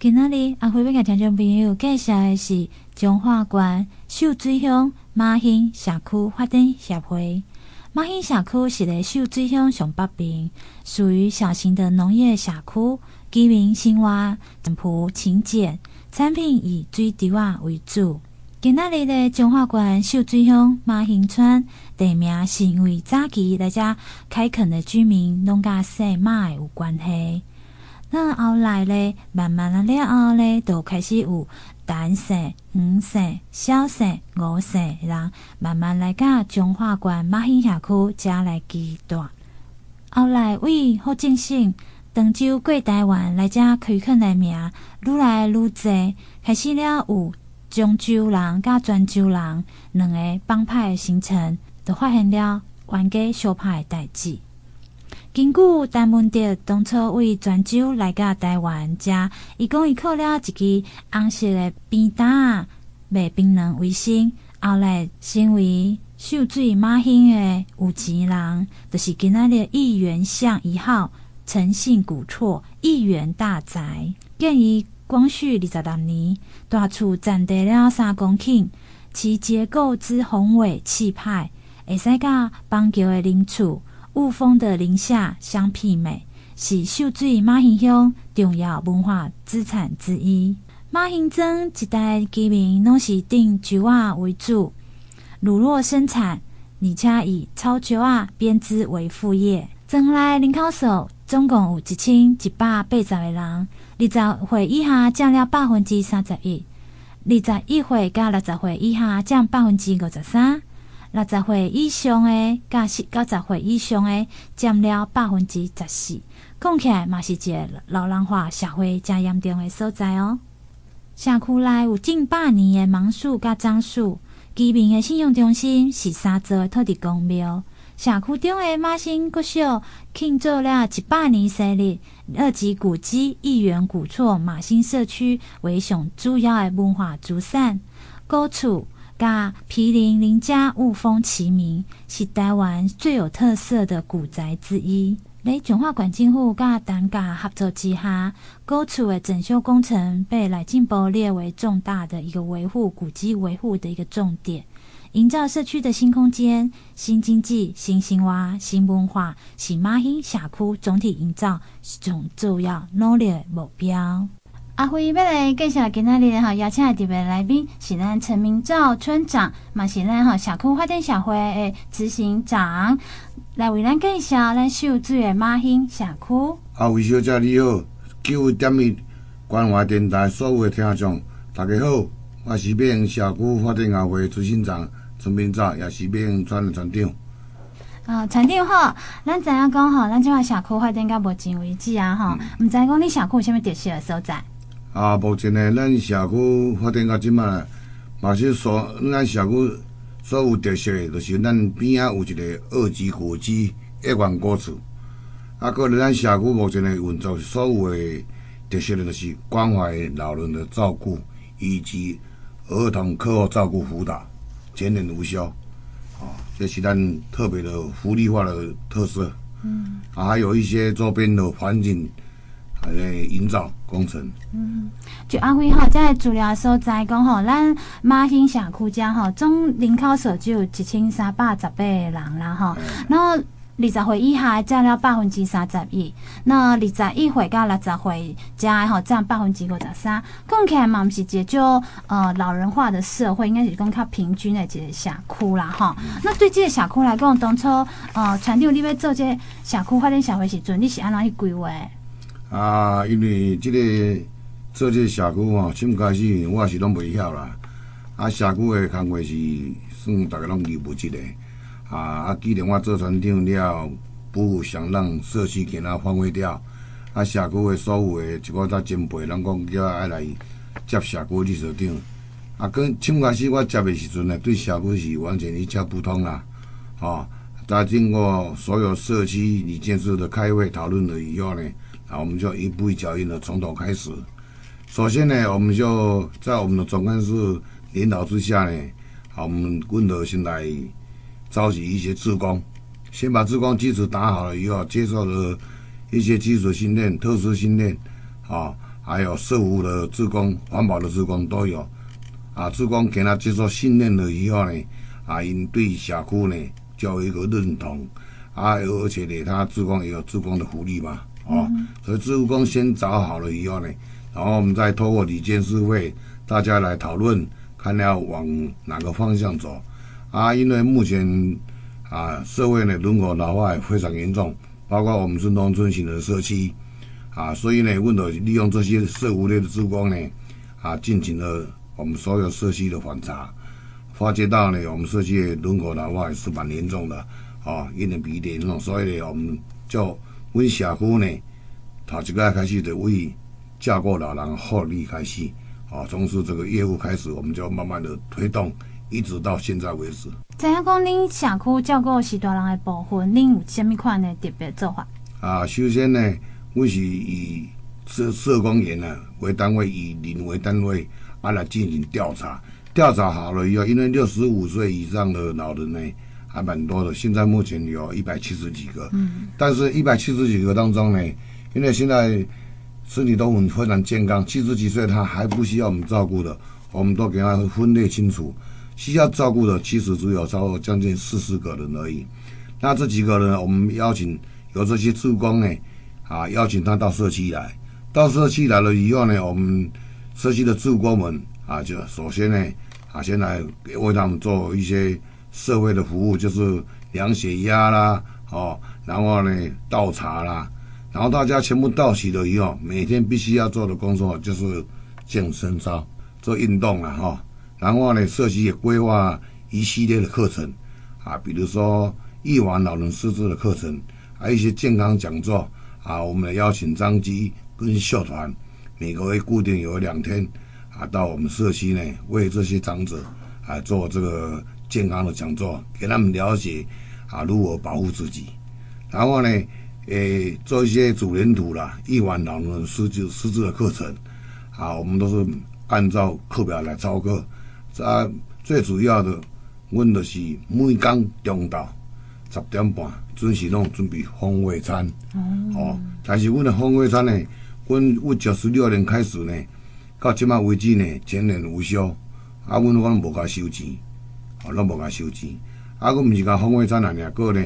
今仔日阿辉要甲听众朋友介绍的是彰化县秀水乡马兴社区发展协会。马兴社区是在秀水乡上北边，属于小型的农业社区，居民生活简朴勤俭，产品以水稻仔为主。今仔日的彰化县秀水乡马兴村地名是因为早期来遮开垦的居民拢甲赛马有关系。那后来咧，慢慢啊了后咧，就开始有单姓、五姓、小姓、五姓人，慢慢来甲彰化县马兴社区遮来居住。后来为好进行长洲过台湾来遮开垦的名愈来愈济，开始了有漳州人甲泉州人两个帮派的形成，就发现了冤家相拍的代志。根据陈文德当初为泉州来到台湾，家伊讲伊靠了一支红色的扁担卖槟榔为生，后来成为秀水马兴的有钱人，就是今仔日亿元巷一号诚信古厝亿元大宅，建于光绪二十六年，大厝占地了三公顷，其结构之宏伟气派，会使甲邦桥的邻厝。雾峰的林下相媲美，是秀水马兴乡重要文化资产之一。马兴庄一带居民拢是种石仔为主，乳酪生产，而且以草石仔编织为副业。庄内人口数总共有一千一百八十个人，二十岁以下占了百分之三十一，二十一岁到六十岁以下占百分之五十三。六十岁以上的，甲是九十岁以上的，占了百分之十四。讲起来嘛是一个老人化社会真严重的所在哦。社区内有近百年的芒树甲樟树，居民的信用中心是三座土地公庙。社区中的马兴国小庆祝了一百年生日，二级古迹亿元古厝马兴社区为上主要的文化资产，古厝。甲毗邻邻家雾峰齐名，是台湾最有特色的古宅之一。在彰化县政府甲淡甲合作之下，古厝的整修工程被内政部列为重大的一个维护古迹维护的一个重点，营造社区的新空间、新经济、新生活、新文化，是马兴社区总体营造是种重要努力的目标。阿辉要来介绍今仔日哈邀请的特别来宾是咱陈明照村长，嘛是咱哈社区发展协会的执行长，来为咱介绍咱秀水的马兴社区。阿辉小姐你好，各位点名关怀电台所有的听众，大家好，我是马兴社区发展协会执行长陈明照，也是马兴村的村长。啊，村长好，咱知影讲哈，咱这块社区发展到目前为止啊哈，唔知讲你社区有啥物特色的所在？啊，目前呢，咱社区发展到即马，嘛是所咱社区所有特色的，就是咱边仔有一个二级古迹亿元古厝。啊，搁咧咱社区目前的运作，所有的特色的，就是关怀老人的照顾，以及儿童课后照顾辅导，全年无休。啊，这是咱特别的福利化的特色。嗯。啊，还有一些周边的环境。还在营造工程。嗯，就阿辉吼，在资料所在讲吼，咱马兴社区家吼，总人口数只有一千三百十八个人啦吼。然后二十岁以下占了百分之三十一，那二十一岁到六十岁加吼占百分之五十三。讲起来嘛，毋是一个呃老人化的社会，应该是讲较平均的一个社区啦吼。那对这个社区来讲，当初呃传长你要做这个社区发展社会时阵，你是安怎去规划？啊，因为即个做即个社区吼，从开始我也是拢袂晓啦。啊，社区的工作是算大家拢义务一个。啊，啊，既然我做村长了，不想让社区给它荒废掉。啊，社区的所有的一个在前辈，人讲叫爱来接社区理事长。啊，跟从开始我接的时阵呢，对社区是完全一窍不通啦。哦，在经过所有社区理建设的开会讨论了以后呢。啊，我们就一步一脚印的从头开始。首先呢，我们就在我们的总干事领导之下呢，好，我们温和先来召集一些职工，先把职工基础打好了以后，接受了一些基础训练、特殊训练，啊，还有社福的职工、环保的职工都有。啊，职工给他接受训练了以后呢，啊，因对社区呢就有一个认同。啊，而且呢，他职工也有职工的福利嘛，哦，所以志工先找好了以后呢，然后我们再透过理监事会，大家来讨论，看要往哪个方向走。啊，因为目前啊，社会呢人口老化也非常严重，包括我们是农村型的社区，啊，所以呢，为了利用这些社福类的志工呢，啊，进行了我们所有社区的访查，发觉到呢，我们社区人口老化也是蛮严重的。啊，一年比一年严重，所以呢，我们就为社区呢，头一个开始就为照顾老人福利开始，啊，从事这个业务开始，我们就慢慢的推动，一直到现在为止。知影讲，恁社区照顾是大人的部分，恁有虾米款的特别做法？啊，首先呢，阮是以社社工员呢为单位，以人为单位，啊来进行调查。调查好了以后，因为六十五岁以上的老人呢。还蛮多的，现在目前有一百七十几个，嗯，但是一百七十几个当中呢，因为现在身体都很非常健康，七十几岁他还不需要我们照顾的，我们都给他分类清楚，需要照顾的其实只有超过将近四十个人而已。那这几个人，我们邀请有这些志工呢，啊，邀请他到社区来，到社区来了以后呢，我们社区的志工们啊，就首先呢，啊，先来为他们做一些。社会的服务就是量血压啦，哦，然后呢倒茶啦，然后大家全部到齐了以后，每天必须要做的工作就是健身操，做运动了哈、然后呢，社区也规划一系列的课程啊，比如说一晚老人师资的课程，还有一些健康讲座啊。我们邀请张机跟秀团，每个月固定有两天啊，到我们社区呢为这些长者啊做这个。健康的讲座，给他们了解啊，如何保护自己。然后呢，诶、做一些主人图啦，亿万老人师资师资的课程啊，我们都是按照课表来操课。啊，最主要的，问的是每天中到十点半准时弄准备风味餐。哦，但是阮的风味餐呢，阮阮九十六年开始呢，到今麦为止呢，全年无休。啊，阮我无甲收钱。哦，拢无甲收钱，啊，佫毋是讲风味餐啊，尔个呢，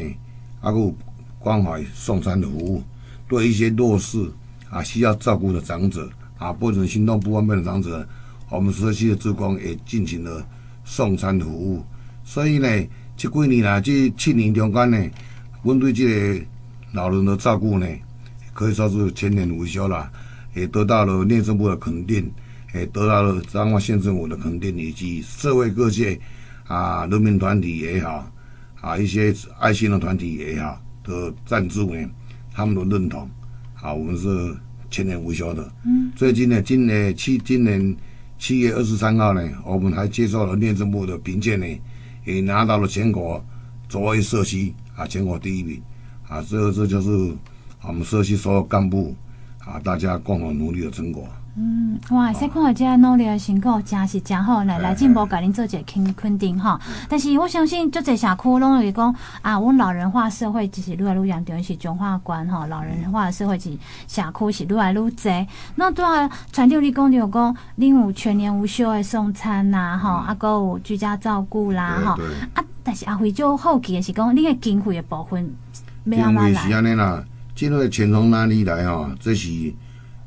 啊，佫有关怀送餐服务，对一些弱势啊需要照顾的长者啊，或者行动不方便的长者，我们社区的职工也进行了送餐服务。所以呢，这几年来，即七年中间呢，阮对即个老人的照顾呢，可以说是全年无休啦，也得到了内政部的肯定，也得到了彰化县政府的肯定，以及社会各界。啊，人民团体也好，啊，一些爱心的团体也好，的赞助呢，他们都认同。啊，我们是全年无休的。嗯。最近呢，今年七今年七月二十三号呢，我们还接受了内政部的评鉴呢，也拿到了全国卓越社区啊，全国第一名。啊，这这就是我们社区所有干部啊，大家共同努力的成果。嗯，哇！先看到这努力的成果，真是真好，来来进步，给您做一个肯肯定哈。但是我相信，就这社区拢会讲啊，我们老人化社会就是愈来愈严重，是中华关哈。老人化的社会是社区是愈来愈济。那对啊，传递你讲就讲，恁有全年无休的送餐呐，哈，啊，还有居家照顾啦，哈。啊，但是阿辉就好奇的是讲，恁的经费的部分，经费是安尼啦，这个钱从哪里来哈？这是。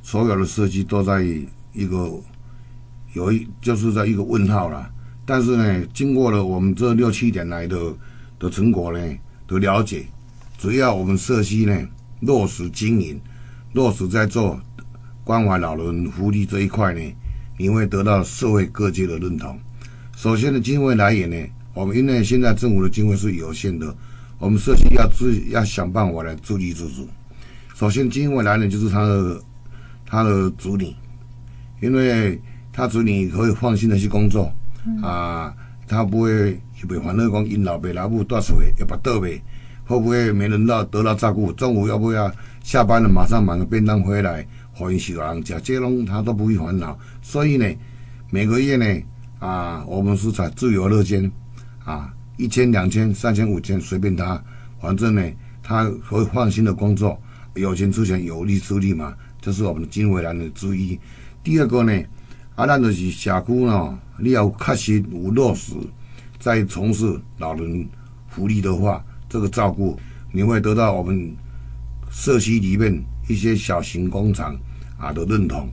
所有的设计都在一个有一就是在一个问号了，但是呢，经过了我们这六七年来的的成果呢的了解，只要我们社区呢落实经营，落实在做关怀老人福利这一块呢，你会得到社会各界的认同。首先的经费来源呢，我们因为现在政府的经费是有限的，我们社区要自要想办法来自给自足。首先经费来源就是他的。他的子女，因为他子女可以放心的去工作，嗯、啊，他不会不会烦恼讲因老爸老母多少岁要把倒呗，会不会没人到得到照顾？中午要不要下班了马上买个便当回来，欢迎小人家，这种他都不会烦恼。所以呢，每个月呢，啊，我们是采自由乐捐，啊，一千、两千、三千、五千随便他，反正呢，他可以放心的工作，有钱出钱，有力出力嘛。这是我们经费栏的之一。第二个呢，啊，咱就是社区呢，你要确实有落实在从事老人福利的话，这个照顾你会得到我们社区里面一些小型工厂啊的认同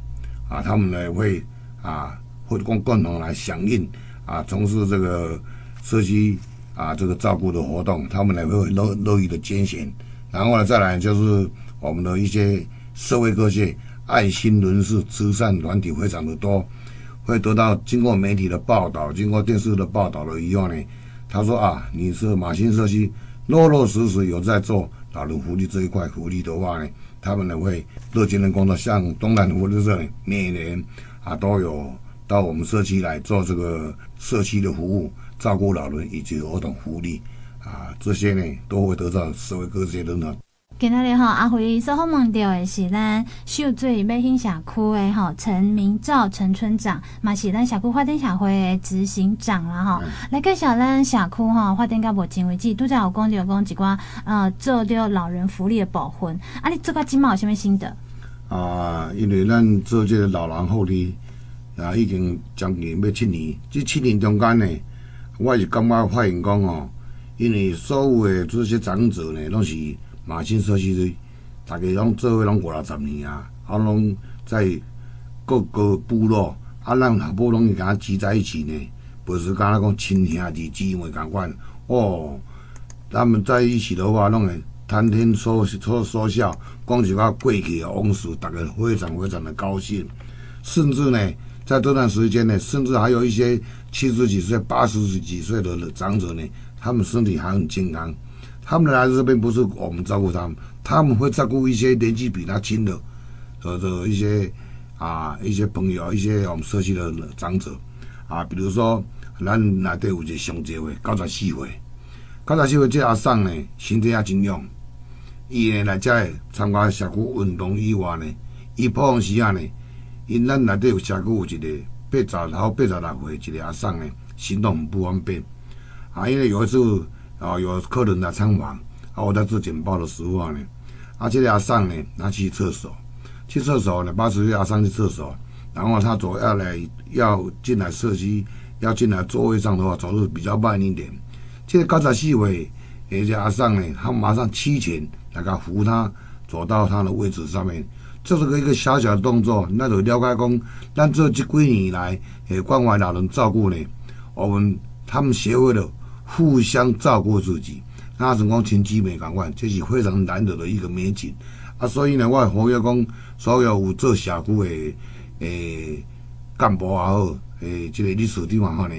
啊，他们呢会啊会共共同来响应啊，从事这个社区啊这个照顾的活动，他们呢会乐乐意的捐献，然后呢再来就是我们的一些社会各界。爱心人士、慈善团体非常的多，会得到经过媒体的报道、经过电视的报道了以后呢，他说啊，你是马新社区，落落实实有在做老人福利这一块福利的话呢，他们呢会热情的工作，像东南福利社每年啊都有到我们社区来做这个社区的服务，照顾老人以及儿童福利啊，这些呢都会得到社会各界的认同。今仔日吼，阿辉所访问到的是咱秀水美兴社区的哈陈明照陈村长，嘛是咱社区发展协会的执行长啦吼，来介绍咱社区哈发展到目前为止，拄则有讲着讲一寡呃做着老人福利的部分，啊，你做个今嘛有啥物心得？啊，因为咱做这个老人福利啊，已经将近要七年，这七年中间呢，我是感觉发现讲哦，因为所有的这些长者呢，拢是。马兴社区的，大家拢做伙拢五六十年啊，啊拢在各个部落，啊咱若无拢是甲聚在一起呢，不是敢若讲亲兄弟姊妹共款哦。他们在一起的话，拢会谈天说说说笑，讲一寡过去的往事，大家非常非常的高兴。甚至呢，在这段时间呢，甚至还有一些七十几岁、八十几岁的长者呢，他们身体还很健康。他们来这边不是我们照顾他们，他们会照顾一些年纪比他轻的，呃的一些啊一些朋友，一些我们社区的长者啊，比如说咱内底有一个上节会九十四岁，九十四岁这阿桑呢，身体也真勇，伊呢来这参加社区运动以外呢，伊普通时间呢，因咱内底有社区有一个八十头八十六岁一个阿桑呢，行动不方便，啊，因为有一次。啊，有客人来参访，啊，我在做简报的时候呢，啊，这个阿桑呢，他去厕所，去厕所呢，八十岁阿桑去厕所，然后他走要来要进来社区，要进来座位上的话，走路比较慢一点。这个九十四岁，人家阿桑呢，他马上七前来个扶他走到他的位置上面，这是个一个小小的动作，那就了解讲，但这这几年来，诶，关怀老人照顾呢，我们他们学会了。互相照顾自己，那是讲亲姊妹共款，这是非常难得的一个美景啊！所以呢，我呼吁讲，所有有做社区的诶干部也好，诶，这个历史地方哈呢，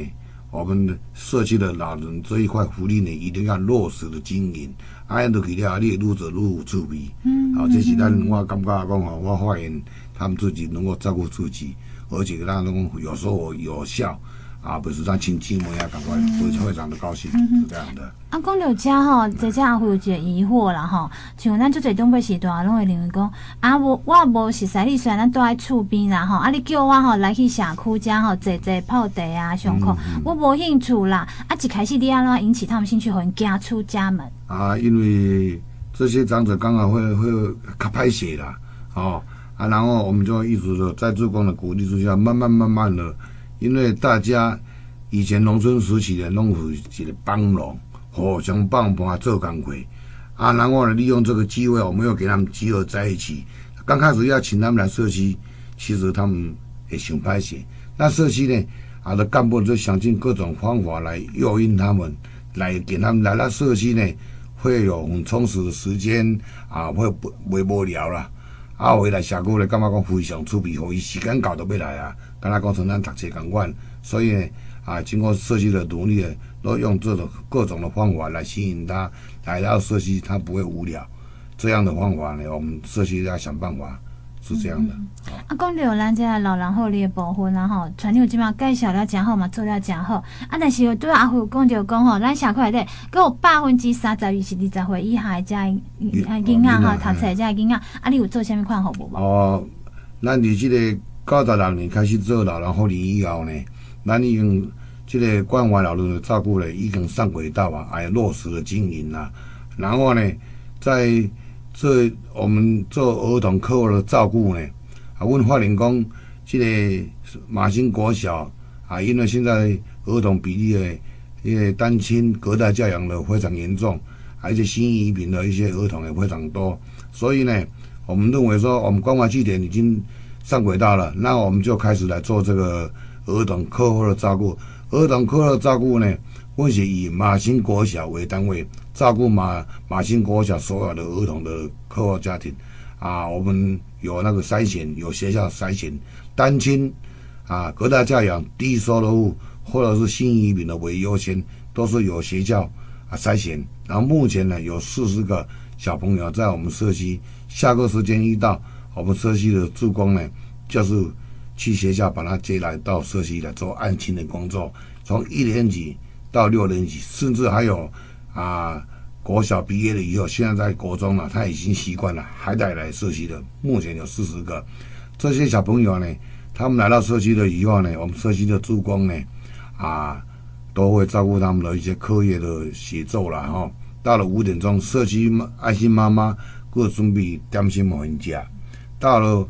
我们社区的老人这一块福利呢，一定要落实的经营，啊，样都去了，你也愈做愈有趣味。嗯，好，这是咱我感觉讲吼，我发现他们自己能够照顾自己，而且让他们有说有效。啊，不是咱亲戚们也，赶快非常非常的高兴，嗯、是这样的。啊，讲到遮吼，在这也会有一个疑惑啦吼，像咱做在东北时段，拢会认为讲，啊，我我无熟悉你，虽然咱住在厝边啦吼，啊，你叫我吼来去社区遮吼坐坐泡茶啊，上课，嗯、我无兴趣啦。啊，一开始你安怎引起他们兴趣，互因走出家门？啊，因为这些长者刚好会会较歹势啦，哦，啊，然后我们就一直说，在志工的鼓励之下，慢慢慢慢的。因为大家以前农村时期的农夫是帮农，互相帮忙做工课，啊，然后呢，利用这个机会，我们又给他们集合在一起。刚开始要请他们来社区，其实他们也想拍些。那社区呢，啊的干部就想尽各种方法来诱引他们，来给他们来到社区呢，会有很充实的时间，啊，会不会无聊啦。啊，回来社区呢，感觉讲非常趣味，伊时间到就要来啊。跟他讲像咱读册共款，所以呢，啊，经过设计的努力，都用这种各种的方法来吸引他来到设计，他不会无聊。这样的方法呢，我们社区要想办法，是这样的。啊，讲到咱这老人福利的部分然后传统基本上介绍了真好嘛，做了真好。啊，但是对阿虎讲就讲吼，咱社区内底，佮有百分之三十二是二十岁以下的这囡仔哈，读册这囡仔，啊，你有做啥物款服务无？哦，咱你这个。九十六年开始做老人福利以后呢，咱已经这个关怀老人的照顾呢，已经上轨道啊，还落实了经营了。然后呢，在这我们做儿童课后的照顾呢，啊，阮发现讲，这个马兴国小啊，因为现在儿童比例的，因为单亲隔代教养的非常严重，而且新移民的一些儿童也非常多，所以呢，我们认为说，我们关怀据点已经上轨道了，那我们就开始来做这个儿童课后的照顾。儿童课后的照顾呢，我是以马兴国小为单位。照顾马马兴国小所有的儿童的课后家庭，啊，我们有那个筛选，有学校筛选单亲，啊，隔代教养、低收入或者是新移民的为优先，都是有学校啊筛选。然后目前呢，有四十个小朋友在我们社区，下课时间一到，我们社区的志工呢，就是去学校把他接来到社区来做案情的工作，从一年级到六年级，甚至还有。啊，国小毕业了以后，现在在国中了，他已经习惯了，还带来社区的。目前有四十个，这些小朋友呢，他们来到社区了以后呢，我们社区的助攻呢，啊，都会照顾他们的一些课业的写作了哈。到了五点钟，社区爱心妈妈各准备点心回家。到了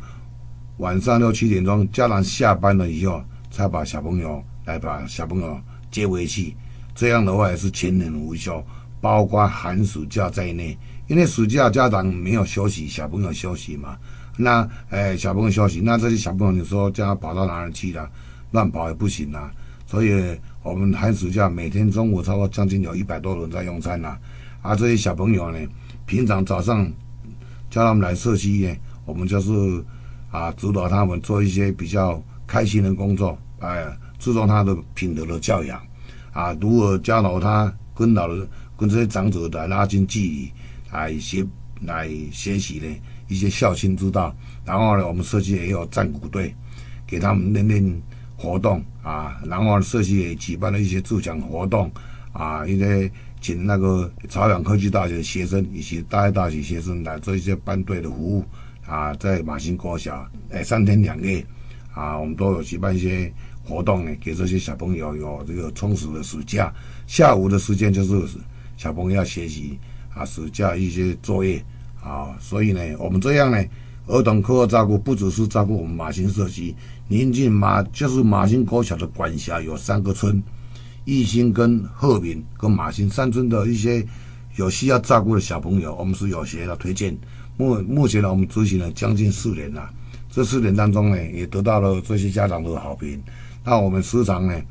晚上六七点钟，家长下班了以后，才把小朋友来把小朋友接回去。这样的话也是全年无休，包括寒暑假在内。因为暑假家长没有休息，小朋友休息嘛。那哎，小朋友休息，那这些小朋友你说叫他跑到哪里去了？乱跑也不行啊。所以我们寒暑假每天中午差不多将近有一百多人在用餐呐。啊，这些小朋友呢，平常早上叫他们来社区呢，我们就是啊指导他们做一些比较开心的工作，哎，注重他的品德的教养。啊，如何教导他跟老人、跟这些长者来拉近距离，来学、来学习呢一些孝亲之道。然后呢，我们社区也有战鼓队，给他们练练活动啊。然后社区也举办了一些助讲活动啊，一些请那个朝阳科技大学的学生以及大爱大学学生来做一些班队的服务啊，在马兴国小，哎，三天两夜啊，我们都有举办一些。活动呢，给这些小朋友有这个充实的暑假。下午的时间就是小朋友要学习啊，暑假一些作业啊。所以呢，我们这样呢，儿童课后照顾不只是照顾我们马兴社区，临近马就是马兴国小的管辖有三个村，义兴跟鹤鸣跟马兴三村的一些有需要照顾的小朋友，我们是有学校推荐。目目前呢，我们执行了将近四年了，这四年当中呢，也得到了这些家长的好评。那我们时常呢，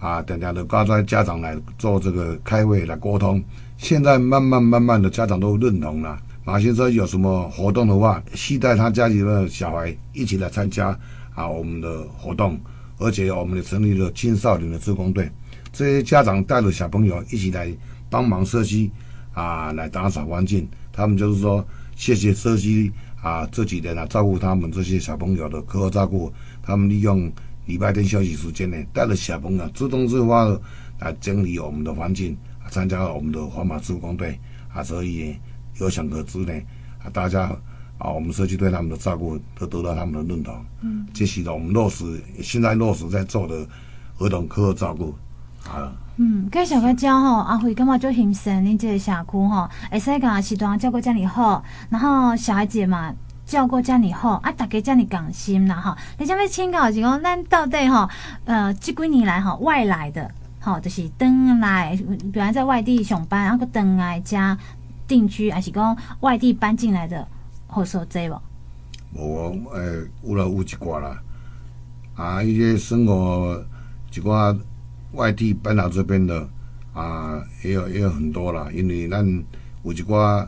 啊，等等的挂在家长来做这个开会来沟通。现在慢慢慢慢的家长都认同了。马先生有什么活动的话，期待他家里的小孩一起来参加啊我们的活动。而且我们也成立了青少年的志工队，这些家长带着小朋友一起来帮忙社区啊，来打扫环境。他们就是说，谢谢社区啊这几年来照顾他们这些小朋友的课后照顾，他们利用。礼拜天休息时间呢，带着小朋友自动自发的来整理我们的环境，啊参加我们的环保施工队啊，所以有想可知呢，啊，大家啊，我们社区对他们的照顾都得到他们的认同。嗯，这是我们落实现在落实在做的儿童课后照顾啊。嗯，介绍个教吼，阿辉感觉就欣赏恁这个社区吼，会使甲时段照顾这么好，然后小孩子嘛。照顾遮尔好，啊，大家遮尔共心啦，吼。你想要请教是讲，咱到底吼，呃，这几年来吼，外来的，吼，就是登来，比方在外地上班，然后登来家定居，还是讲外地搬进来的，好受济无？无，诶、欸，有啦，有一寡啦，啊，一些生活一寡外地搬到这边的，啊，也有也有很多啦，因为咱有一寡。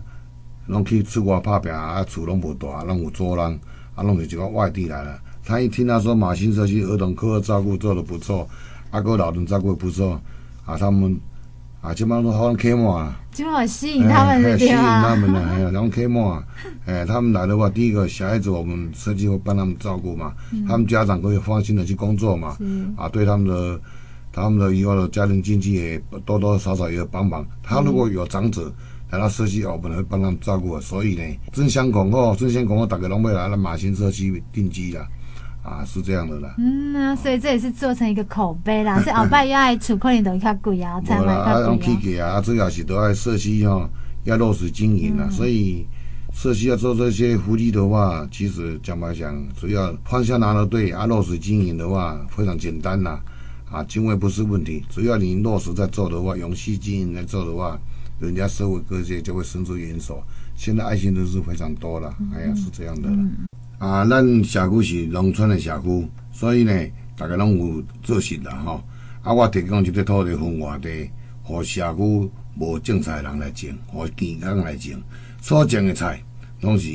拢去出外拍拼，啊，厝拢无大，拢有租人，啊，拢是一个外地来了。他一听他说马新社区儿童课后照顾做的不错，啊，个老人照顾不错，啊，他们啊，基本上都好开满啊，基本上吸引他们的，吸引他们的，哎呀，然后开满，哎，他们来的话，第一个小孩子我们社区会帮他们照顾嘛，嗯，他们家长可以放心的去工作嘛，啊，对他们的他们的以后的家庭经济也多多少少也有帮忙。他如果有长者。来到社区，我们会帮他们照顾，所以呢，争相恐后，争相恐后，大家拢会来了马新社区定居啦，啊，是这样的啦。嗯啊，所以这也是做成一个口碑啦。所以后摆要爱厝可能都较贵啊，才买较贵啊。啊，主要是都爱社区吼，要落实经营啦，嗯。所以社区要做这些福利的话，其实讲白讲，只要方向拿得对，啊，落实经营的话，非常简单呐。啊，经费不是问题，只要你落实在做的话，永续经营在做的话，人家社会各界就会伸出援手。现在爱心人士非常多了，哎呀，是这样的。啊，咱社区是农村的社区，所以呢，大家拢有做实的哈。啊，我提供这个土地分外地，和社区无种菜的人来种，和健康来种，所种的菜拢是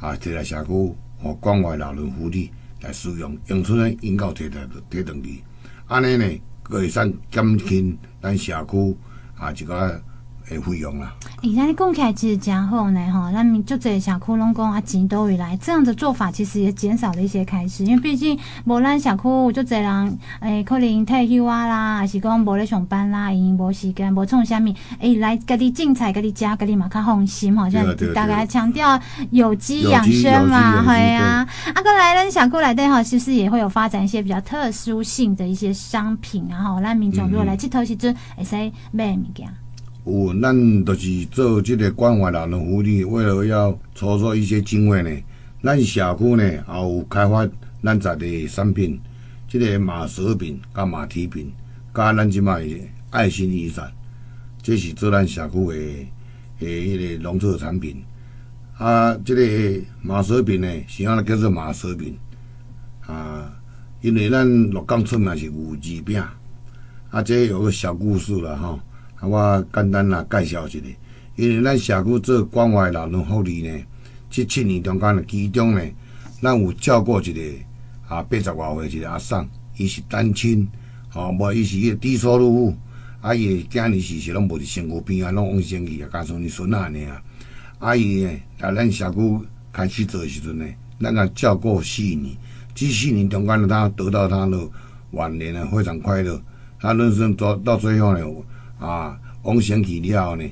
啊，摕来社区和关怀老人福利来使用，用出来应该摕来摕回去。安尼呢，佫会使减轻咱社区啊一个诶费用啦。诶，那你讲起来其实真好呢，哈，那你就这小窟窿讲啊，钱都会来，这样的做法其实也减少了一些开支，因为毕竟无咱小窟就这人诶，可能退休啊啦，还是讲无咧上班啦，因无时间，无创啥物，诶，来家己种菜，家己食，家己嘛较放心，好像大概强调有机养生嘛，系啊。啊，过来咱小窟内底哈，其实也会有发展一些比较特殊性的一些商品，啊吼咱民众如果来佚佗时阵，会使买物件。有，咱就是做即个关怀老人福利，为了要筹措一些经费呢，咱社区呢也有开发咱在地产品，即个马舌饼、加马蹄饼、加咱即卖爱心雨伞，这是做咱社区的诶迄个农特产品。啊，即个马舌饼呢，是安尼叫做马舌饼啊，因为咱鹿港出名是有字饼，啊，这有个小故事了吼。啊，我简单来介绍一下，因为咱社区做关怀老人福利呢，这七年中间的，其中呢，咱有照顾一个啊八十外岁一个阿婶，伊是单亲，吼、无伊是一个低收入户，啊，伊今年时时拢无伫身躯边啊，拢往生去啊，加上伊孙仔尔啊，啊伊呢，来咱社区开始做时阵呢，咱个照顾四年，这四年中间呢，他得到他的晚年呢，非常快乐，他人生到到最后呢。啊，往生去了后呢，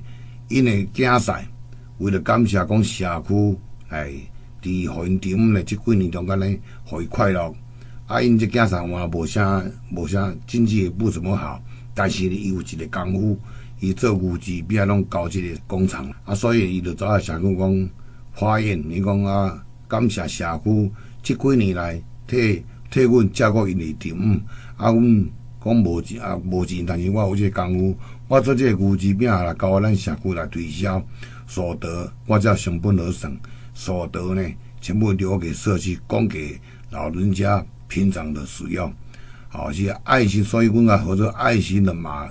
因为囝婿为了感谢讲社区哎伫互因中午呢，即几年中间呢，互伊快乐。啊，因这囝婿嘛无啥无啥经济也不怎么好，但是呢，伊有一个功夫，伊做牛子饼拢搞这个工厂。啊，所以伊就走来社区讲发愿，你讲啊，感谢社区即几年来替替阮照顾因的中午。啊，阮讲无钱啊，无钱，但是我有这个功夫。我做这个牛肉饼来交咱社区来推销，所得我叫成本而省，所得呢全部留给社区，供给老人家平常的使用。好，是爱心，所以我们合作爱心的马，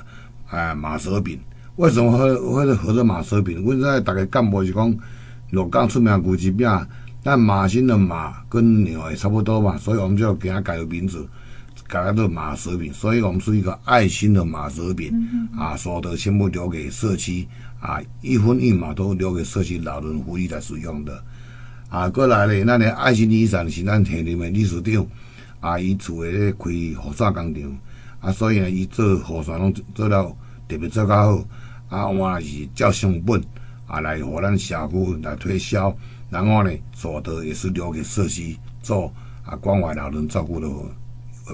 哎马舌饼。为什么会会合作马舌饼？阮在大概干部是讲，鹿港出名牛肉饼，但马心的马跟牛也差不多嘛，所以我们就给它改个名字。改了个马舌饼，所以我们是一个爱心的马舌饼、嗯、啊，所得全部留给社区啊，一分一毛都留给社区老人福利来使用的啊。过来咧，那个爱心雨伞是咱田里面理事长啊，伊厝的咧开雨伞工厂啊，所以呢，伊做雨伞拢做了特别做较好啊，我是照成本啊来和咱社区来推销，然后呢，所得也是留给社区做啊关怀老人照顾的。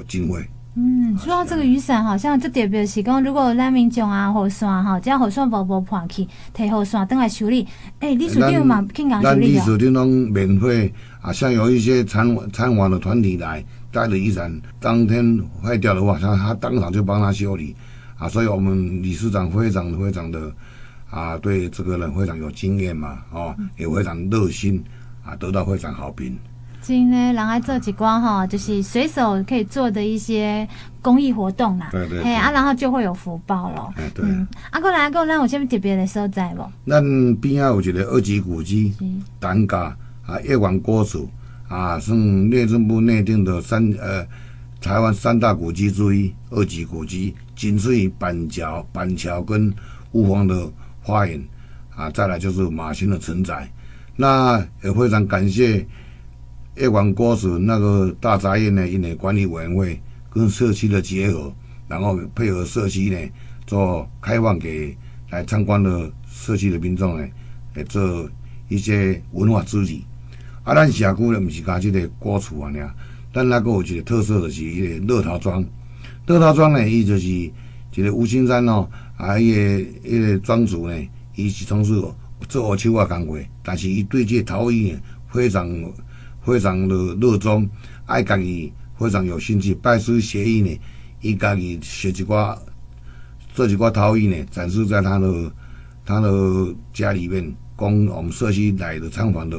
经费。嗯，说到这个雨伞，好像就特别是讲，如果咱民众啊，雨伞哈，只要雨伞无无破去，提雨伞等来修理，哎、欸，理事长嘛，经常修理理事长拢免费啊，像有一些参参访的团体来带着雨伞，当天坏掉的话，他他当场就帮他修理啊，所以我们理事长非常非常的啊，对这个人非常有经验嘛，哦，也非常热心啊，得到非常好评。今呢，人爱做几光哈，就是随手可以做的一些公益活动啦。对对，对。嘿啊，然后就会有福报咯。哎，对。嗯，啊，过来，过来，我这边特别的所在不？咱边啊有一个二级古迹，丹家啊，叶湾国厝啊，算内政部内定的三呃台湾三大古迹之一，二级古迹，仅次于板桥、板桥跟雾峰的花园啊，再来就是马新的承载。那也非常感谢。叶湾国厝那个大杂院呢，因为管理委员会跟社区的结合，然后配合社区呢做开放给来参观的社区的民众呢，来做一些文化资产。啊，咱社区呢，不是讲这个国厝啊，俩，但那个有一个特色就是一个乐陶庄。乐陶庄呢，伊就是一个吴青山哦，啊，一个一个庄主呢，伊是从事做黑手啊工课，但是伊对这陶艺非常非常的热衷，爱家己非常有兴趣，拜师学艺呢，伊家己学一寡做一寡陶艺呢，展示在他的他的家里面，供我们社区来的参访的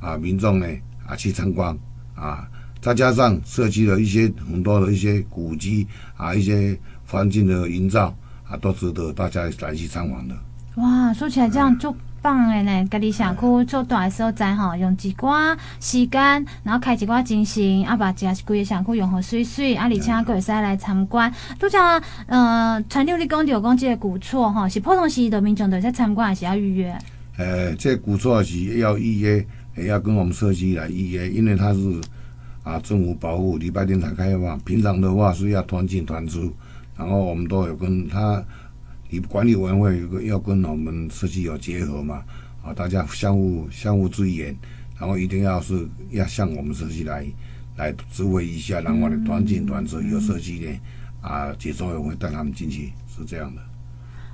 啊民众呢啊去参观啊，再加上社区的一些很多的一些古迹啊，一些环境的营造啊，都值得大家来去参观的。哇，说起来这样就。放诶呢，家己社区做大诶所在吼，用一寡时间，然后开一寡精神，啊把这规个社区用好水水，啊而且还可以来参观。拄则呃，传统你讲着讲这个古厝吼，是普通时的民众都在参观，还是要预约？呃，这古厝是要预约，也要跟我们社区来预约，因为它是啊政府保护，礼拜天才开放，平常的话是要团进团出，然后我们都有跟他。你管理委员会有个要跟我们设计有结合嘛？啊，大家相互相互支援，然后一定要是要向我们设计来来指挥一下，然后呢团进团出，有设计呢啊解说员会带他们进去，是这样的。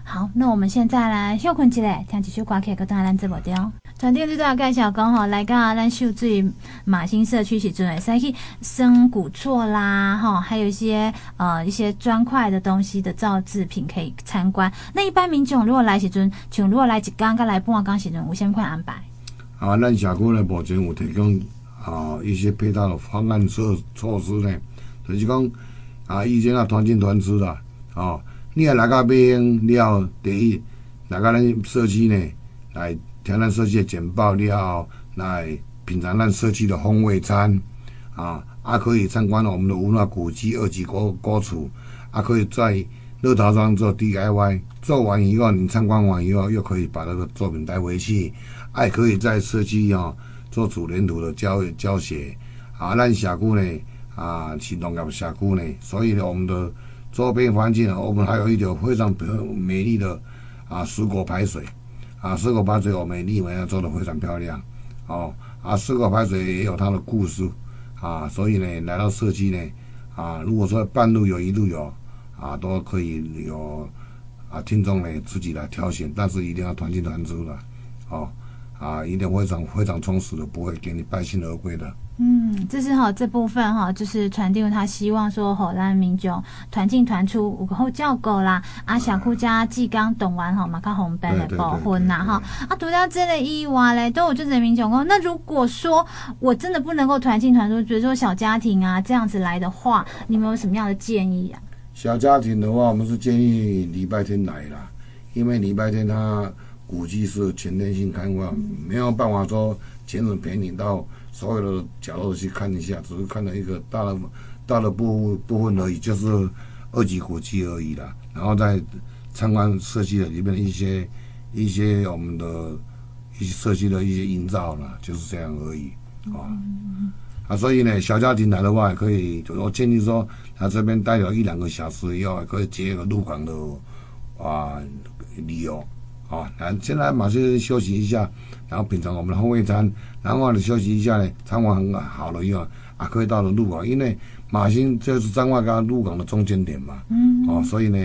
好，那我们现在来休困一下，听几首歌曲，跟大家来直播掉。传递这段介绍讲吼，来到咱秀水马新社区时阵，会使去生古厝啦，哈，还有一些呃一些砖块的东西的造制品可以参观。那一般民众如果来时阵，像如果来一天，跟来半天时阵，有啥款安排？啊，咱社区呢目前有提供啊一些配套的方案措措施呢，就是讲啊，以前啊团进团出啦，哦，你也来到买了第一，来到咱社区呢来。听咱社区的简报了，来品尝咱社区的风味餐，啊，还可以参观我们的文化古迹二级国国厨，还可以在乐陶庄做 DIY，做完以后你参观完以后又可以把那个作品带回去，还可以在社区啊做主粘土的教教学，啊，咱社区呢啊是农业社区呢，所以呢我们的周边环境我们还有一条非常美丽的啊水果排水。啊，石果排水，我们立门要做的非常漂亮，哦，啊，石果排水也有它的故事，啊，所以呢，来到社区呢，啊，如果说半路有一路有，啊，都可以有，啊，听众呢自己来挑选，但是一定要团进团出的，哦，啊，一定非常非常充实的，不会给你败兴而归的。嗯，这是哈这部分哈，就是传递他希望说，吼，让民众团进团出，有个好照顾啦。啊，社区家纪刚懂完吼，马卡红班来保婚呐哈。啊，独家这类意外嘞，都有就人民众讲，那如果说我真的不能够团进团出，比如说小家庭啊这样子来的话，你们有什么样的建议啊？小家庭的话，我们是建议礼拜天来啦，因为礼拜天他估计是全天性开放，嗯、没有办法说全程陪你到。所有的角落去看一下，只是看到一个大的大的部部分而已，就是二级古迹而已啦。然后再参观设计的里面的一些一些我们的一些社区的一些营造啦，就是这样而已啊。啊，所以呢，小家庭来的话，可以，就我建议说，他这边待了一两个小时以后，可以结合入港的啊旅游。啊，那现在马上休息一下，然后品尝我们的风味餐，然后呢休息一下呢，餐馆很好了以后，啊可以到了鹿港，因为马新就是彰化跟鹿港的中间点嘛，嗯，哦，所以呢，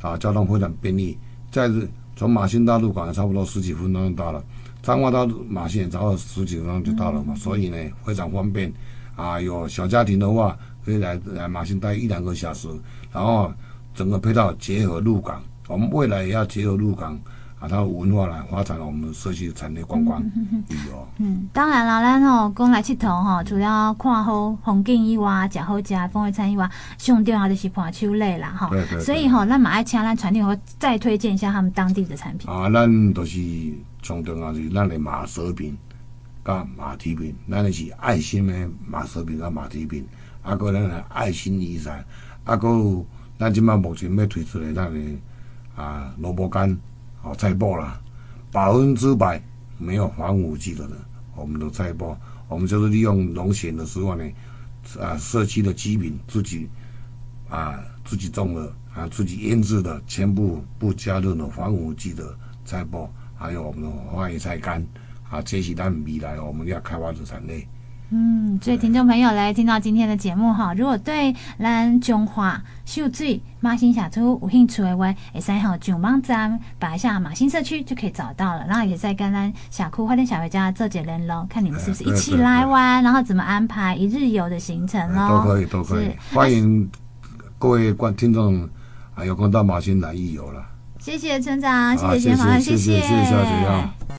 啊交通非常便利，在从马新到鹿港差不多十几分钟就到了，彰化到马兴也差不多十几分钟就到了嘛，嗯、所以呢非常方便，啊有小家庭的话可以来来马兴待一两个小时，然后整个配套结合鹿港，我们未来也要结合鹿港。啊，它文化来发展我们社区的产业观光旅游。嗯，当然了，咱哦讲来佚佗吼，除了看好风景以外，食好食风味餐以外，上重要就是伴手类啦，吼。对对。所以吼，咱嘛爱请咱传递，再推荐一下他们当地的产品。啊，咱都是上重要是咱的马舌饼，甲马蹄饼，咱的是爱心的马舌饼甲马蹄饼，啊，个咱的爱心雨伞，啊，个咱即摆目前要推出的咱的啊萝卜干。哦，菜脯啦，百分之百没有防腐剂的，我们的菜脯，我们就是利用农闲的时候呢，啊，社区的居民自己啊自己种的啊自己腌制的，全部不加任何防腐剂的菜包，还有我们的花椰菜干啊，这是咱未来我们要开发的产业。嗯，所以听众朋友来听到今天的节目哈，如果对咱中华秀水马新社区有兴趣的话，会使哈上网站打一下马新社区就可以找到了，然后也在跟咱社区花店小回家做节联络，看你们是不是一起来玩，然后怎么安排一日游的行程喽？都可以，都可以，欢迎各位观听众还有空到马新来一游了。谢谢村长，谢谢先生，谢谢，谢谢小姐。